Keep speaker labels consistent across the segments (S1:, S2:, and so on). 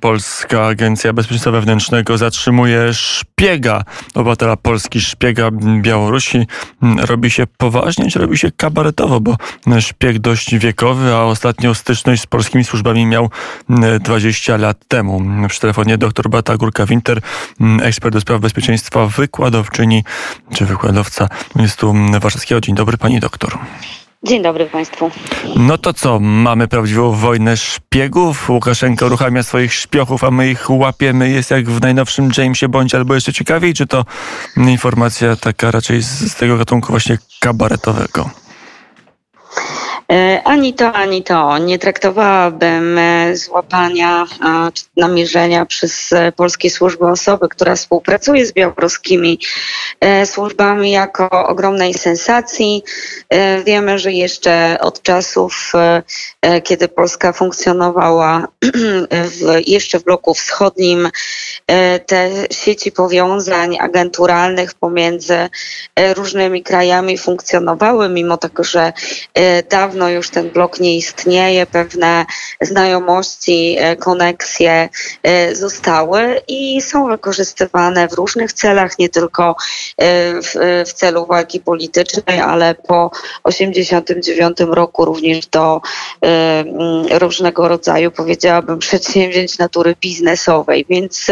S1: Polska Agencja Bezpieczeństwa Wewnętrznego zatrzymuje szpiega, obywatela Polski, szpiega Białorusi. Robi się poważnie, czy robi się kabaretowo, bo szpieg dość wiekowy, a ostatnią styczność z polskimi służbami miał 20 lat temu. Przy telefonie dr Bata Górka-Winter, ekspert do spraw bezpieczeństwa, wykładowczyni czy wykładowca Uniwersytetu Warszawskiego. Dzień dobry pani doktor.
S2: Dzień dobry Państwu.
S1: No to co, mamy prawdziwą wojnę szpiegów? Łukaszenka uruchamia swoich szpiochów, a my ich łapiemy. Jest jak w najnowszym Jamesie Bądź albo jeszcze ciekawiej? Czy to informacja taka raczej z, z tego gatunku właśnie kabaretowego?
S2: E, ani to, ani to. Nie traktowałabym e, złapania namierzenia przez e, polskie służby osoby, która współpracuje z białoruskimi służbami jako ogromnej sensacji. Wiemy, że jeszcze od czasów, kiedy Polska funkcjonowała w, jeszcze w bloku wschodnim, te sieci powiązań agenturalnych pomiędzy różnymi krajami funkcjonowały, mimo tego, że dawno dawno już ten blok nie istnieje, pewne znajomości, e, koneksje e, zostały i są wykorzystywane w różnych celach, nie tylko e, w, w celu walki politycznej, ale po 1989 roku również do mm, różnego rodzaju, powiedziałabym, przedsięwzięć natury biznesowej. Więc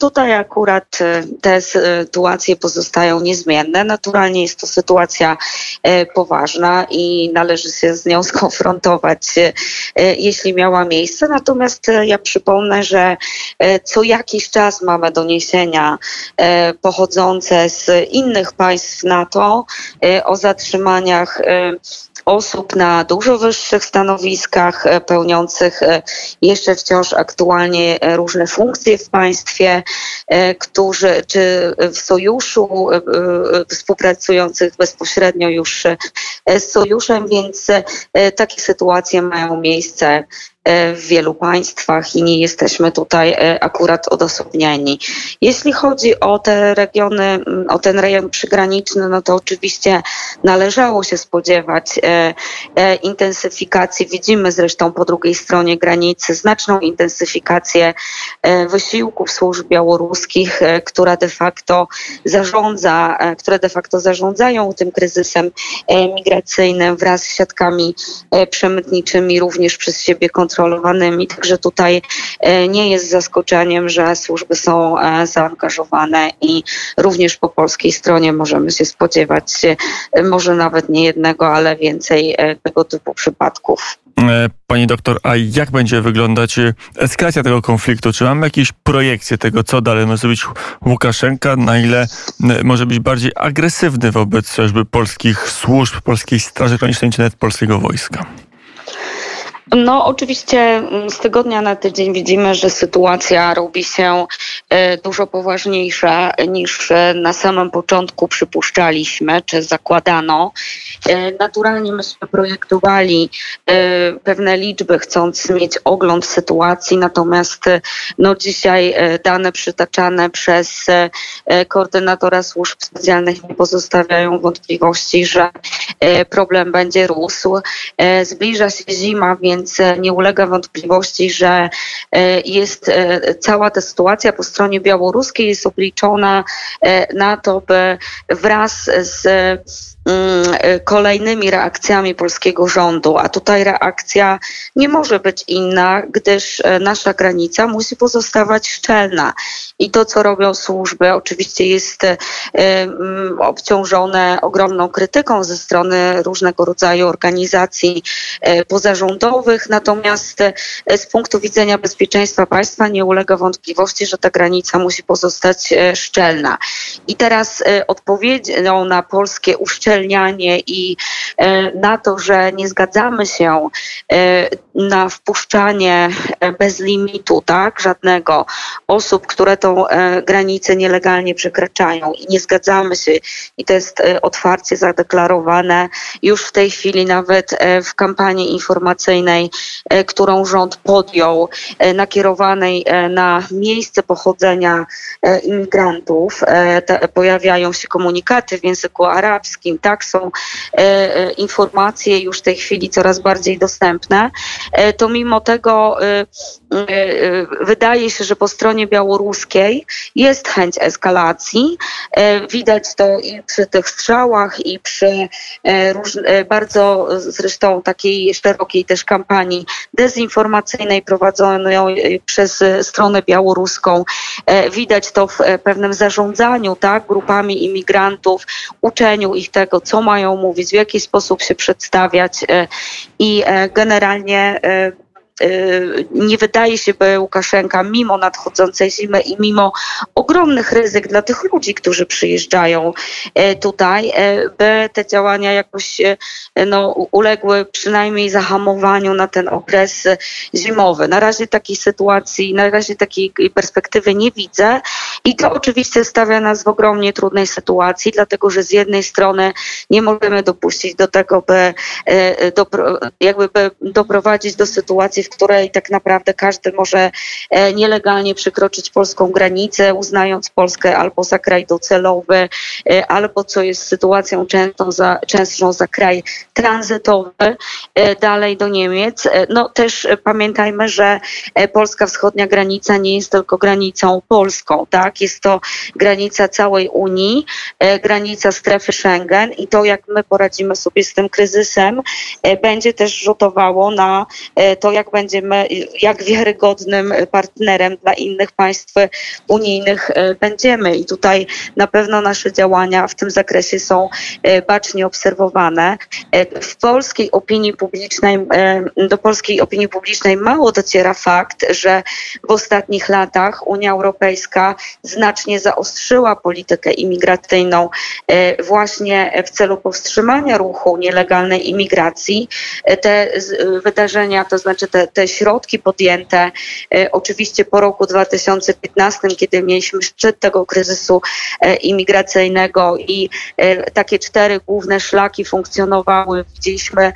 S2: tutaj akurat te sytuacje pozostają niezmienne. Naturalnie jest to sytuacja poważna i należy należy się z nią skonfrontować, e, jeśli miała miejsce. Natomiast e, ja przypomnę, że e, co jakiś czas mamy doniesienia pochodzące z innych państw NATO o zatrzymaniach osób na dużo wyższych stanowiskach, pełniących jeszcze wciąż aktualnie różne funkcje w państwie, którzy czy w sojuszu współpracujących bezpośrednio już z sojuszem, więc e, takie sytuacje mają miejsce. E, w wielu państwach i nie jesteśmy tutaj e, akurat odosobnieni. Jeśli chodzi o te regiony, o ten rejon przygraniczny, no to oczywiście należało się spodziewać e, intensyfikacji. Widzimy zresztą po drugiej stronie granicy znaczną intensyfikację wysiłków służb białoruskich, która de facto zarządza, które de facto zarządzają tym kryzysem migracyjnym wraz z siatkami przemytniczymi również przez siebie kontrolowanych kontrolowanymi. Także tutaj e, nie jest zaskoczeniem, że służby są e, zaangażowane i również po polskiej stronie możemy się spodziewać e, może nawet nie jednego, ale więcej tego typu przypadków.
S1: Pani doktor, a jak będzie wyglądać eskalacja tego konfliktu? Czy mamy jakieś projekcje tego, co dalej może zrobić Łukaszenka? Na ile może być bardziej agresywny wobec chociażby polskich służb, polskiej Straży Granicznej czy nawet polskiego wojska?
S2: No, oczywiście mm, z tygodnia na tydzień widzimy, że sytuacja robi się e, dużo poważniejsza niż e, na samym początku przypuszczaliśmy czy zakładano. E, naturalnie myśmy projektowali pewne liczby, chcąc mieć ogląd sytuacji, natomiast no, dzisiaj dane przytaczane przez koordynatora służb specjalnych nie pozostawiają wątpliwości, że problem będzie rósł. Zbliża się zima, więc e, nie ulega wątpliwości, że e, jest e, cała ta sytuacja po stronie białoruskiej jest obliczona na to, by wraz z kolejnymi reakcjami polskiego rządu, a tutaj reakcja nie może być inna, gdyż e, nasza granica musi pozostawać szczelna. I to, co robią służby, oczywiście jest e, mm, obciążone ogromną krytyką ze strony różnego rodzaju organizacji pozarządowych, natomiast z punktu widzenia bezpieczeństwa państwa nie ulega wątpliwości, że ta granica musi pozostać szczelna. I teraz odpowiedzią na polskie uszczelnienie uszczelnianie i e, na to, że nie zgadzamy się e, na wpuszczanie e, bez limitu, tak, żadnego osób, które tą granicę nielegalnie przekraczają i nie zgadzamy się i to jest otwarcie zadeklarowane już w tej chwili nawet w kampanii informacyjnej, którą rząd podjął, nakierowanej na miejsce pochodzenia imigrantów. Pojawiają się komunikaty w języku arabskim, tak, są informacje już w tej chwili coraz bardziej dostępne, to mimo tego wydaje się, że po stronie białoruskiej jest chęć eskalacji. Widać to i przy tych strzałach, i przy bardzo zresztą takiej szerokiej też kampanii dezinformacyjnej prowadzonej przez stronę białoruską. E, widać to w e, pewnym zarządzaniu tak, grupami imigrantów, uczeniu ich tego, co mają mówić, w jaki sposób się przedstawiać e, i generalnie Y, nie wydaje się, by Łukaszenka, mimo nadchodzącej zimy i mimo ogromnych ryzyk dla tych ludzi, którzy przyjeżdżają y, tutaj, y, by te działania jakoś no, uległy przynajmniej zahamowaniu na ten okres zimowy. Na razie takiej sytuacji, na razie takiej perspektywy nie widzę i to oczywiście stawia nas w ogromnie trudnej sytuacji, dlatego że z jednej strony nie możemy dopuścić do tego, by jakby by doprowadzić do sytuacji, w której tak naprawdę każdy może e, nielegalnie przekroczyć polską granicę, uznając Polskę albo za kraj docelowy, e, albo co jest sytuacją częstą za, częstszą za kraj tranzytowy e, dalej do Niemiec. No też pamiętajmy, że polska wschodnia granica nie jest tylko granicą polską, tak? Jest to granica całej Unii, granica strefy Schengen i to, jak my poradzimy sobie z tym kryzysem, będzie też rzutowało na to, jak będziemy, jak wiarygodnym partnerem dla innych państw unijnych e, będziemy. I tutaj na pewno nasze działania w tym zakresie są e, bacznie obserwowane. E, w polskiej opinii publicznej, do polskiej opinii publicznej mało dociera fakt, że w ostatnich latach Unia Europejska znacznie zaostrzyła politykę imigracyjną właśnie w celu powstrzymania ruchu nielegalnej imigracji. Te wydarzenia, to znaczy te te środki podjęte e, oczywiście po roku 2015, kiedy mieliśmy szczyt tego kryzysu e, imigracyjnego i e, takie cztery główne szlaki funkcjonowały. Widzieliśmy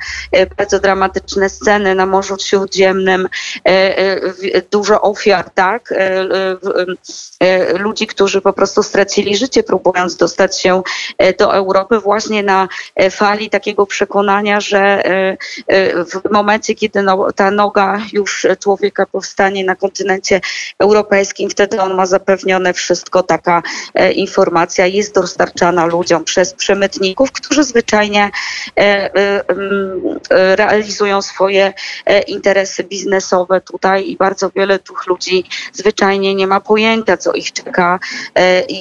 S2: bardzo dramatyczne sceny na Morzu Śródziemnym, dużo ofiar, tak? Ludzi, którzy po prostu stracili życie, próbując dostać się do Europy właśnie na fali takiego przekonania, że w momencie, kiedy no, ta noga już człowieka powstanie na kontynencie europejskim, wtedy on ma zapewnione wszystko. Taka e, informacja jest dostarczana ludziom przez przemytników, którzy zwyczajnie e, e, realizują swoje interesy biznesowe tutaj i bardzo wiele tych ludzi zwyczajnie nie ma pojęcia, co ich czeka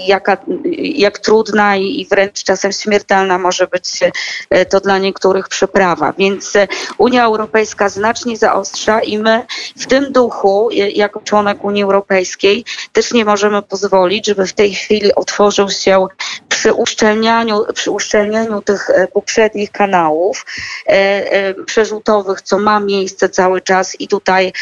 S2: jaka, jak trudna i wręcz czasem śmiertelna może być to dla niektórych przeprawa. Więc Unia Europejska znacznie zaostrza i my w tym duchu, jako członek Unii Europejskiej, też nie możemy pozwolić, żeby w tej chwili otworzył się przy uszczelnianiu, przy uszczelnieniu tych e, poprzednich kanałów e, e, przerzutowych, co ma miejsce cały czas i tutaj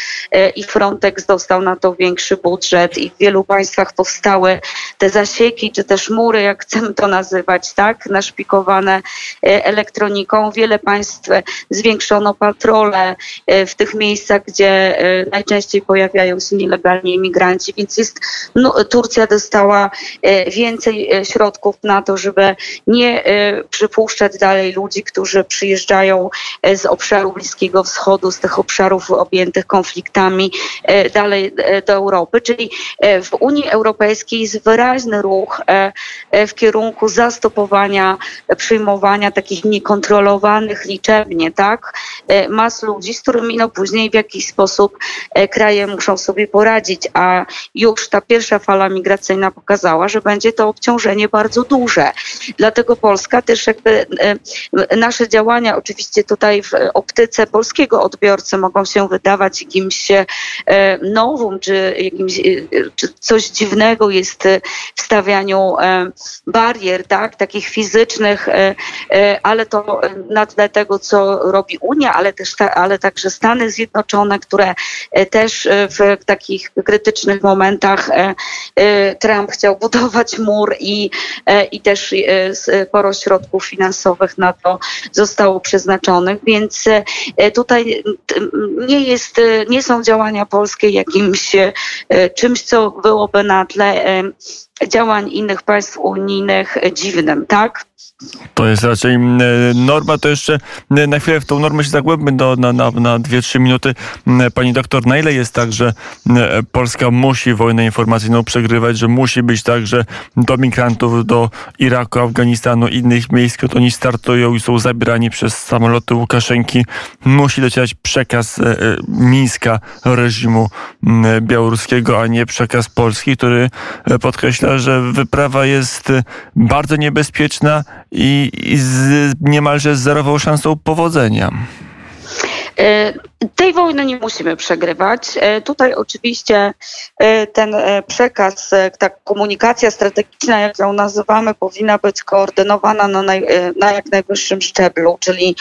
S2: i Frontex dostał na to większy budżet i w wielu państwach powstały te zasieki, czy też mury, jak chcemy to nazywać, tak, naszpikowane elektroniką. Wiele państw zwiększono patrole w tych miejscach, gdzie najczęściej pojawiają się nielegalni imigranci, więc jest, no, Turcja dostała więcej środków na to, żeby nie e, przypuszczać dalej ludzi, którzy przyjeżdżają e, z obszaru Bliskiego Wschodu, z tych obszarów objętych konfliktami e, dalej do Europy. Czyli w Unii Europejskiej jest wyraźny ruch w kierunku zastopowania przyjmowania takich niekontrolowanych liczebnie, tak, mas ludzi, z którymi no później w jakiś sposób kraje muszą sobie poradzić, a już ta pierwsza fala migracyjna pokazała, że będzie to obciążenie bardzo duże duże. Dlatego Polska też jakby e, nasze działania oczywiście tutaj w optyce polskiego odbiorcy mogą się wydawać jakimś e, nowym, czy, jakimś, e, czy coś dziwnego jest w stawianiu barier, tak, takich fizycznych, ale to na tle tego, co robi Unia, ale też ale także Stany Zjednoczone, które też w takich krytycznych momentach Trump chciał budować mur i, i też e, sporo środków finansowych na to zostało przeznaczonych, więc e, tutaj nie, jest, nie są działania polskie jakimś e, czymś, co byłoby na tle działań innych państw unijnych dziwnym, tak?
S1: To jest raczej mm, norma, to jeszcze mm, na chwilę w tą normę się zagłębmy do, na, na, na 2-3 minuty. Mm, pani doktor, na ile jest tak, że Polska musi wojnę informacyjną przegrywać, że musi być tak, że do migrantów do Iraku, Afganistanu, innych miejsc, skąd oni startują i są zabierani przez samoloty Łukaszenki, musi docierać przekaz e, e, Mińska reżimu białoruskiego, a nie przekaz Polski, który e, podkreśla, że wyprawa jest bardzo niebezpieczna i, i z niemalże zerową szansą powodzenia.
S2: E, tej wojny nie musimy przegrywać. E, tutaj oczywiście e, ten przekaz, ta komunikacja strategiczna, jak ją nazywamy, powinna być koordynowana na, naj, na jak najwyższym szczeblu, czyli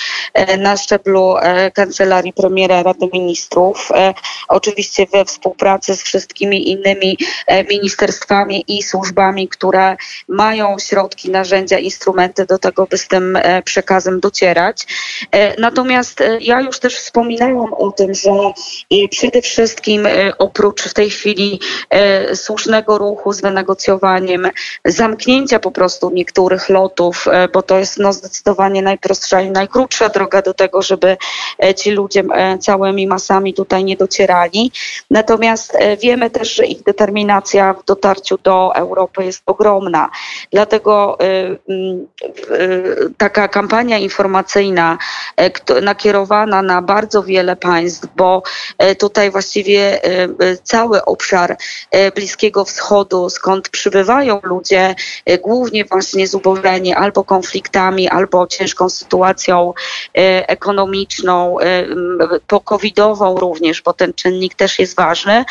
S2: na szczeblu Kancelarii Premiera Rady Ministrów, oczywiście we współpracy z wszystkimi innymi ministerstwami i służbami, które mają środki, narzędzia, instrumenty do tego, by z tym przekazem docierać. Natomiast ja już też wspominałam o tym, że e, przede wszystkim e, oprócz w tej chwili e, słusznego ruchu z wynegocjowaniem zamknięcia po prostu niektórych lotów, bo to jest no zdecydowanie najprostsza i najkrótsza droga do tego, żeby ci ludzie całymi masami tutaj nie docierali. Natomiast wiemy też, że ich determinacja w dotarciu do Europy jest ogromna. Dlatego taka kampania informacyjna nakierowana na bardzo wiele państw, bo e, tutaj właściwie e, e, cały obszar Bliskiego Wschodu, skąd przybywają ludzie, głównie właśnie zubożeni albo konfliktami, albo ciężką sytuacją ekonomiczną, po-covidową również, bo ten czynnik też jest ważny.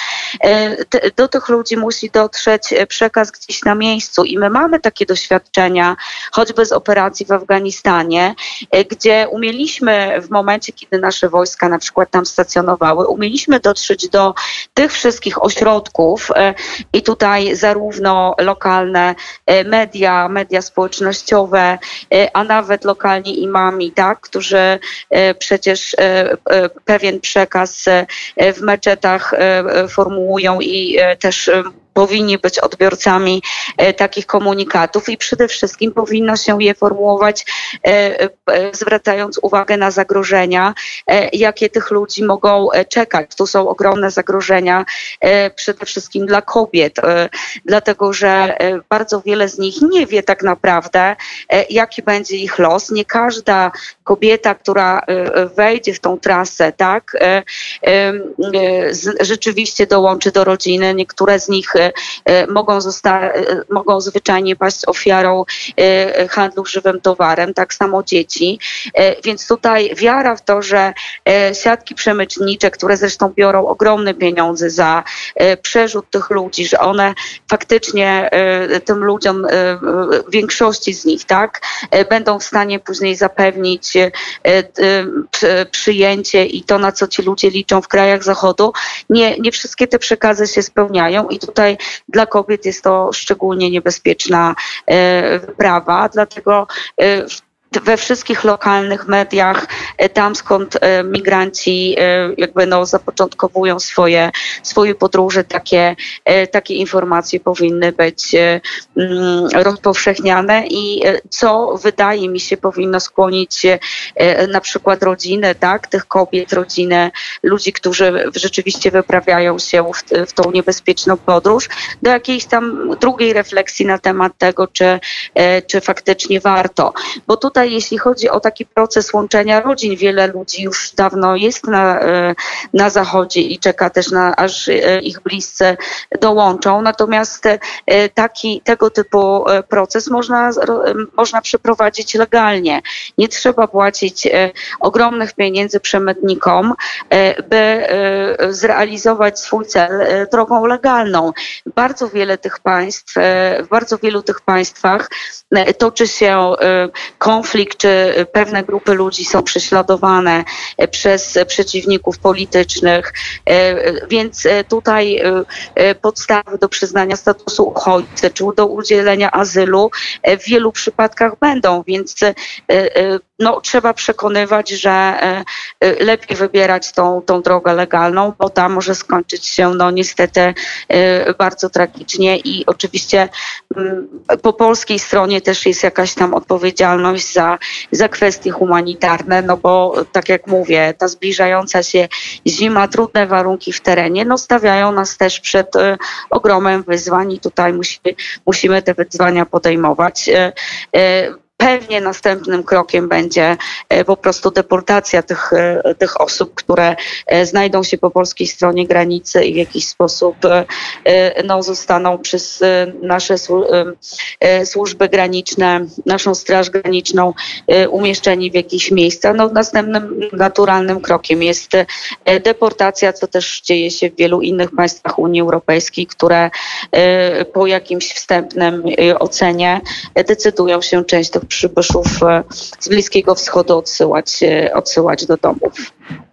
S2: Do tych ludzi musi dotrzeć przekaz gdzieś na miejscu i my mamy takie doświadczenia, choćby z operacji w Afganistanie, gdzie umieliśmy w momencie, kiedy nasze wojska na przykład tam stacjonowały, umieliśmy dotrzeć do tych wszystkich ośrodków e, i tutaj zarówno lokalne e, media, media społecznościowe, e, a nawet lokalni imami, tak, którzy przecież pewien przekaz w meczetach formułują i też powinni być odbiorcami e, takich komunikatów i przede wszystkim powinno się je formułować e, e, zwracając uwagę na zagrożenia, jakie tych ludzi mogą czekać. Tu są ogromne zagrożenia przede wszystkim dla kobiet, dlatego że bardzo wiele z nich nie wie tak naprawdę, jaki będzie ich los. Nie każda kobieta, która wejdzie w tą trasę, tak, rzeczywiście dołączy do rodziny. Niektóre z nich E, mogą, zosta- e, mogą zwyczajnie paść ofiarą e, handlu żywym towarem, tak samo dzieci. Więc tutaj wiara w to, że siatki przemytnicze, które zresztą biorą ogromne pieniądze za przerzut tych ludzi, że one faktycznie tym ludziom, większości z nich, tak, będą w stanie później zapewnić przyjęcie i to, na co ci ludzie liczą w krajach Zachodu. Nie, nie wszystkie te przekazy się spełniają i tutaj dla kobiet jest to szczególnie niebezpieczna e, wyprawa, dlatego e, we wszystkich lokalnych mediach, e, tam skąd e, migranci e, jakby no zapoczątkowują swoje, swoje podróże, takie, takie informacje powinny być mm, rozpowszechniane i co wydaje mi się powinno skłonić na przykład rodziny, tak, tych kobiet, rodziny, ludzi, którzy rzeczywiście wyprawiają się w, w tą niebezpieczną podróż, do jakiejś tam drugiej refleksji na temat tego, czy, czy faktycznie warto. Bo tutaj jeśli chodzi o taki proces łączenia rodzin, wiele ludzi już dawno jest na, e, na zachodzie i czeka też na, aż e, ich bliscy dołączą. Natomiast e, taki, tego typu proces można, można przeprowadzić legalnie. Nie trzeba płacić ogromnych pieniędzy przemytnikom, by zrealizować swój cel drogą legalną. Bardzo wiele tych państw, w bardzo wielu tych państwach toczy się konflikt konflikt, czy pewne grupy ludzi są prześladowane przez przeciwników politycznych, e, więc tutaj podstawy do przyznania statusu uchodźcy czy do udzielenia azylu w wielu przypadkach będą, więc no, trzeba przekonywać, że lepiej wybierać tą, tą drogę legalną, bo ta może skończyć się no niestety bardzo tragicznie i oczywiście mm, po polskiej stronie też jest jakaś tam odpowiedzialność za, za kwestie humanitarne, no bo tak jak mówię, ta zbliżająca się zima, trudne warunki w terenie, no stawiają nas też przed ogromem wyzwań i tutaj musimy, musimy te wyzwania podejmować. Pewnie następnym krokiem będzie e, po prostu deportacja tych, e, tych osób, które e, znajdą się po polskiej stronie granicy i w jakiś sposób no, zostaną przez nasze służby graniczne, naszą Straż Graniczną umieszczeni w jakichś miejscach. No, następnym naturalnym krokiem jest deportacja, co też dzieje się w wielu innych państwach Unii Europejskiej, które po jakimś wstępnym ocenie decydują się część tych przybyszów e, z Bliskiego Wschodu odsyłać, e, odsyłać do domów.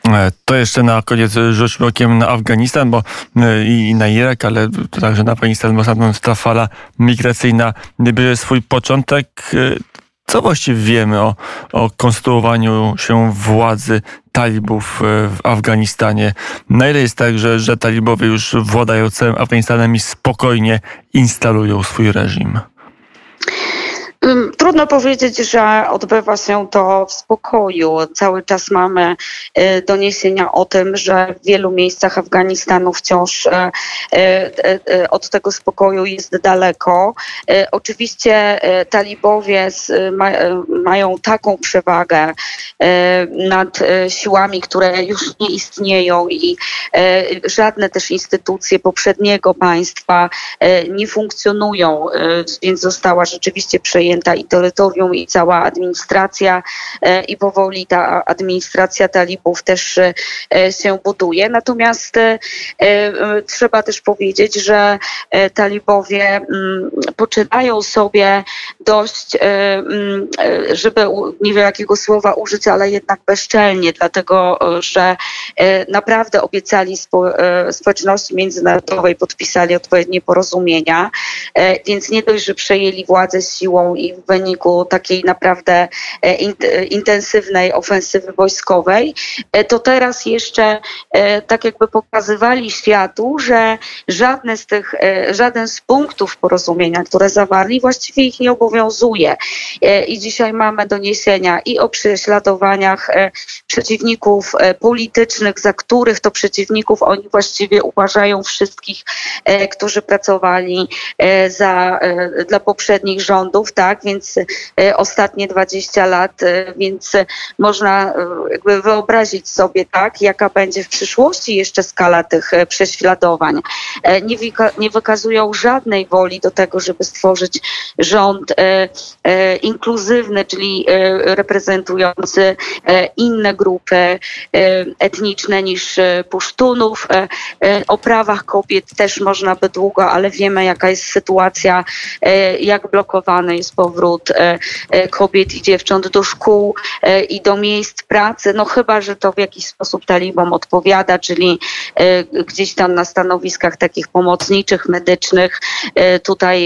S1: E, to jeszcze na koniec rzućmy okiem na Afganistan bo, i na Irak, ale także na Afganistan, bo sama ta fala migracyjna bierze swój początek. Co właściwie wiemy o, o konstruowaniu się władzy talibów w Afganistanie? Na ile jest tak, że, że talibowie już władają całym Afganistanem i spokojnie instalują swój reżim?
S2: Trudno powiedzieć, że odbywa się to w spokoju. Cały czas mamy y, doniesienia o tym, że w wielu miejscach Afganistanu wciąż y, y, od tego spokoju jest daleko. Oczywiście talibowie mają taką przewagę nad siłami, które już nie istnieją i żadne też instytucje poprzedniego państwa nie funkcjonują, więc została rzeczywiście przejęta przejęta i terytorium, i cała administracja, e, i powoli ta administracja talibów też e, się buduje. Natomiast e, trzeba też powiedzieć, że talibowie mm, poczynają sobie dość, mm, żeby nie wiem jakiego słowa użyć, ale jednak bezczelnie, dlatego że naprawdę obiecali społeczności międzynarodowej, podpisali odpowiednie porozumienia, więc nie dość, że przejęli władzę siłą i w wyniku takiej naprawdę e, intensywnej ofensywy wojskowej, e, to teraz jeszcze e, tak jakby pokazywali światu, że żadne z tych, żaden z punktów porozumienia, które zawarli, właściwie ich nie obowiązuje. I dzisiaj mamy doniesienia i o prześladowaniach przeciwników politycznych, za których to przeciwników oni właściwie uważają wszystkich, którzy pracowali za, dla poprzednich rządów, tak? Tak? Więc e, ostatnie 20 lat, e, więc można e, jakby wyobrazić sobie, tak, jaka będzie w przyszłości jeszcze skala tych prześladowań. Nie, nie wykazują żadnej woli do tego, żeby stworzyć rząd inkluzywny, czyli reprezentujący inne grupy etniczne niż Pusztunów. O prawach kobiet też można by długo, ale wiemy jaka jest sytuacja, jak blokowany jest powrót e, e, kobiet i dziewcząt do szkół e, i do miejsc pracy, no chyba, że to w jakiś sposób talibom odpowiada, czyli gdzieś tam na stanowiskach takich pomocniczych, medycznych, tutaj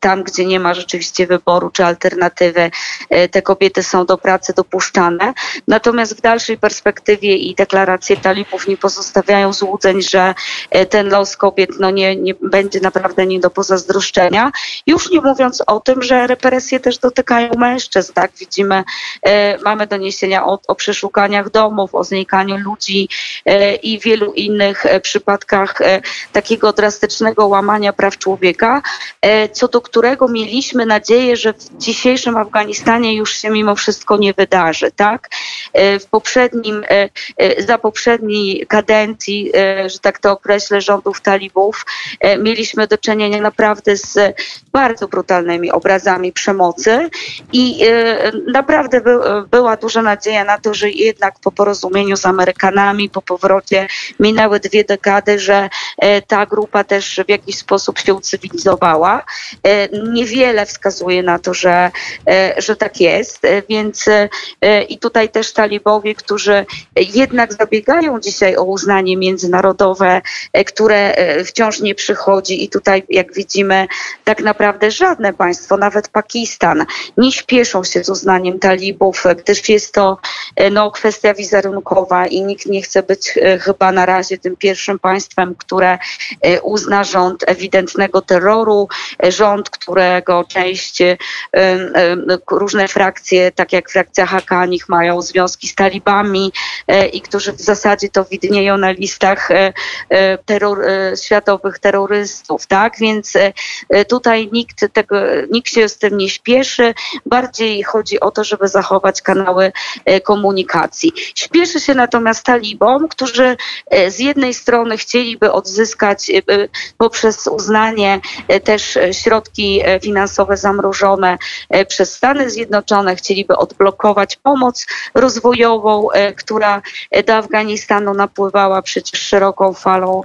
S2: tam, gdzie nie ma rzeczywiście wyboru czy alternatywy, te kobiety są do pracy dopuszczane. Natomiast w dalszej perspektywie i deklaracje talibów nie pozostawiają złudzeń, że ten los kobiet no nie, nie będzie naprawdę nie do pozazdroszczenia. Już nie mówiąc o tym, że represje represje też dotykają mężczyzn, tak? Widzimy, e, mamy doniesienia o, o przeszukaniach domów, o znikaniu ludzi e, i wielu innych e, przypadkach takiego drastycznego łamania praw człowieka, co do którego mieliśmy nadzieję, że w dzisiejszym Afganistanie już się mimo wszystko nie wydarzy, tak? W poprzednim, za poprzedniej kadencji, że tak to określę, rządów talibów, mieliśmy do czynienia naprawdę z bardzo brutalnymi obrazami przemocy i e, naprawdę by, była duża nadzieja na to, że jednak po porozumieniu z Amerykanami, po powrocie minęły dwie dekady, że e, ta grupa też w jakiś sposób się ucywilizowała. E, niewiele wskazuje na to, że, że tak jest, więc i tutaj też talibowie, którzy jednak zabiegają dzisiaj o uznanie międzynarodowe, które wciąż nie przychodzi i tutaj jak widzimy tak naprawdę żadne państwo, nawet Pakistan, Pakistan nie śpieszą się z uznaniem talibów, gdyż jest to no, kwestia wizerunkowa i nikt nie chce być chyba na razie tym pierwszym państwem, które uzna rząd ewidentnego terroru, rząd, którego część różne frakcje, tak jak frakcja Hakanich, mają związki z talibami i którzy w zasadzie to widnieją na listach terror, światowych terrorystów, tak? Więc tutaj nikt, tego, nikt się z tym nie śpieszy. Bardziej chodzi o to, żeby zachować kanały komunikacji. Śpieszy się natomiast talibom, którzy z jednej strony chcieliby odzyskać poprzez uznanie też środki finansowe zamrożone przez Stany Zjednoczone, chcieliby odblokować pomoc rozwojową, która do Afganistanu napływała przecież szeroką falą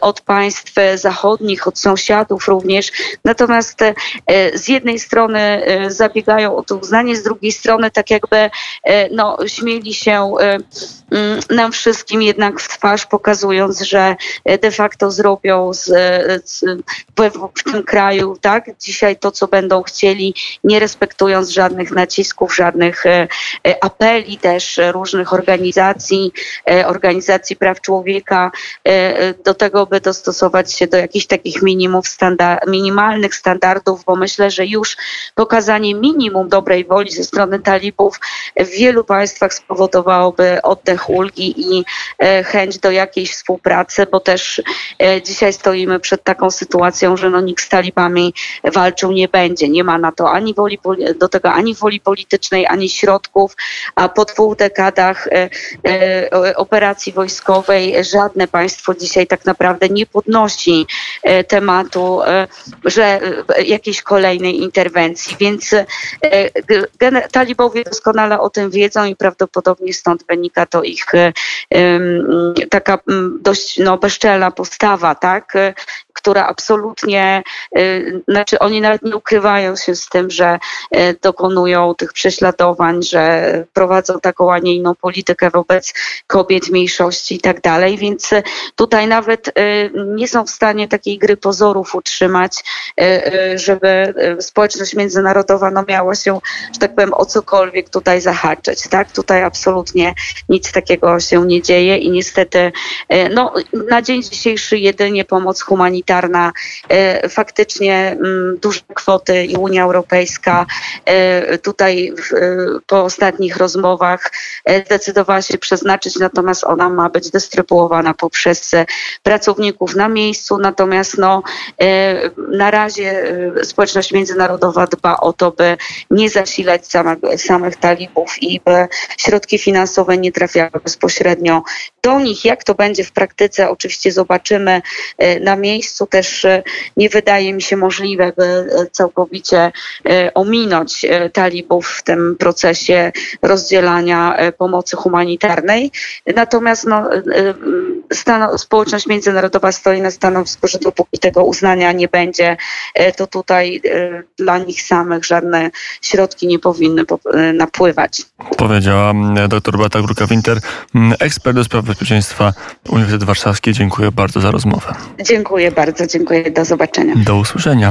S2: od państw zachodnich, od sąsiadów również. Natomiast z jednej strony zabiegają o to uznanie, z drugiej strony tak jakby no, śmieli się Mm, nam wszystkim jednak w twarz, pokazując, że de facto zrobią z, z, w tym kraju tak dzisiaj to, co będą chcieli, nie respektując żadnych nacisków, żadnych apeli też różnych organizacji, organizacji praw człowieka do tego, by dostosować się do jakichś takich minimów standard, minimalnych standardów, bo myślę, że już pokazanie minimum dobrej woli ze strony talibów w wielu państwach spowodowałoby oddech ulgi i e, chęć do jakiejś współpracy, bo też e, dzisiaj stoimy przed taką sytuacją, że no nikt z talibami walczył nie będzie. Nie ma na to ani woli, do tego ani woli politycznej, ani środków, a po dwóch dekadach e, operacji wojskowej żadne państwo dzisiaj tak naprawdę nie podnosi tematu, że jakiejś kolejnej interwencji. Więc talibowie doskonale o tym wiedzą i prawdopodobnie stąd wynika to ich taka dość no, bezczelna postawa, tak? która absolutnie, znaczy oni nawet nie ukrywają się z tym, że dokonują tych prześladowań, że prowadzą taką, a nie inną politykę wobec kobiet, mniejszości i tak dalej, więc tutaj nawet nie są w stanie takiej gry pozorów utrzymać, żeby społeczność międzynarodowa no, miała się, że tak powiem, o cokolwiek tutaj zahaczyć, tak? Tutaj absolutnie nic takiego się nie dzieje i niestety no, na dzień dzisiejszy jedynie pomoc humanitarna, e, faktycznie mm, duże kwoty i Unia Europejska e, tutaj po ostatnich rozmowach e, zdecydowała się przeznaczyć, natomiast ona ma być dystrybuowana poprzez pracowników na miejscu, natomiast no, na razie społeczność międzynarodowa dba o to, by nie zasilać samych, talibów i by środki finansowe nie trafiały bezpośrednio do nich. Jak to będzie w praktyce, oczywiście zobaczymy na miejscu. Też nie wydaje mi się możliwe, by całkowicie ominąć talibów w tym procesie rozdzielania pomocy humanitarnej. Natomiast no, stan- społeczność międzynarodowa stoi na stanowisku, że dopóki tego uznania nie będzie, to tutaj dla nich samych żadne środki nie powinny napływać.
S1: Powiedziała dr Beata Gruka-Winter, ekspert do spraw bezpieczeństwa Uniwersytet Warszawski. Dziękuję bardzo za rozmowę.
S2: Dziękuję bardzo, dziękuję. Do zobaczenia.
S1: Do usłyszenia.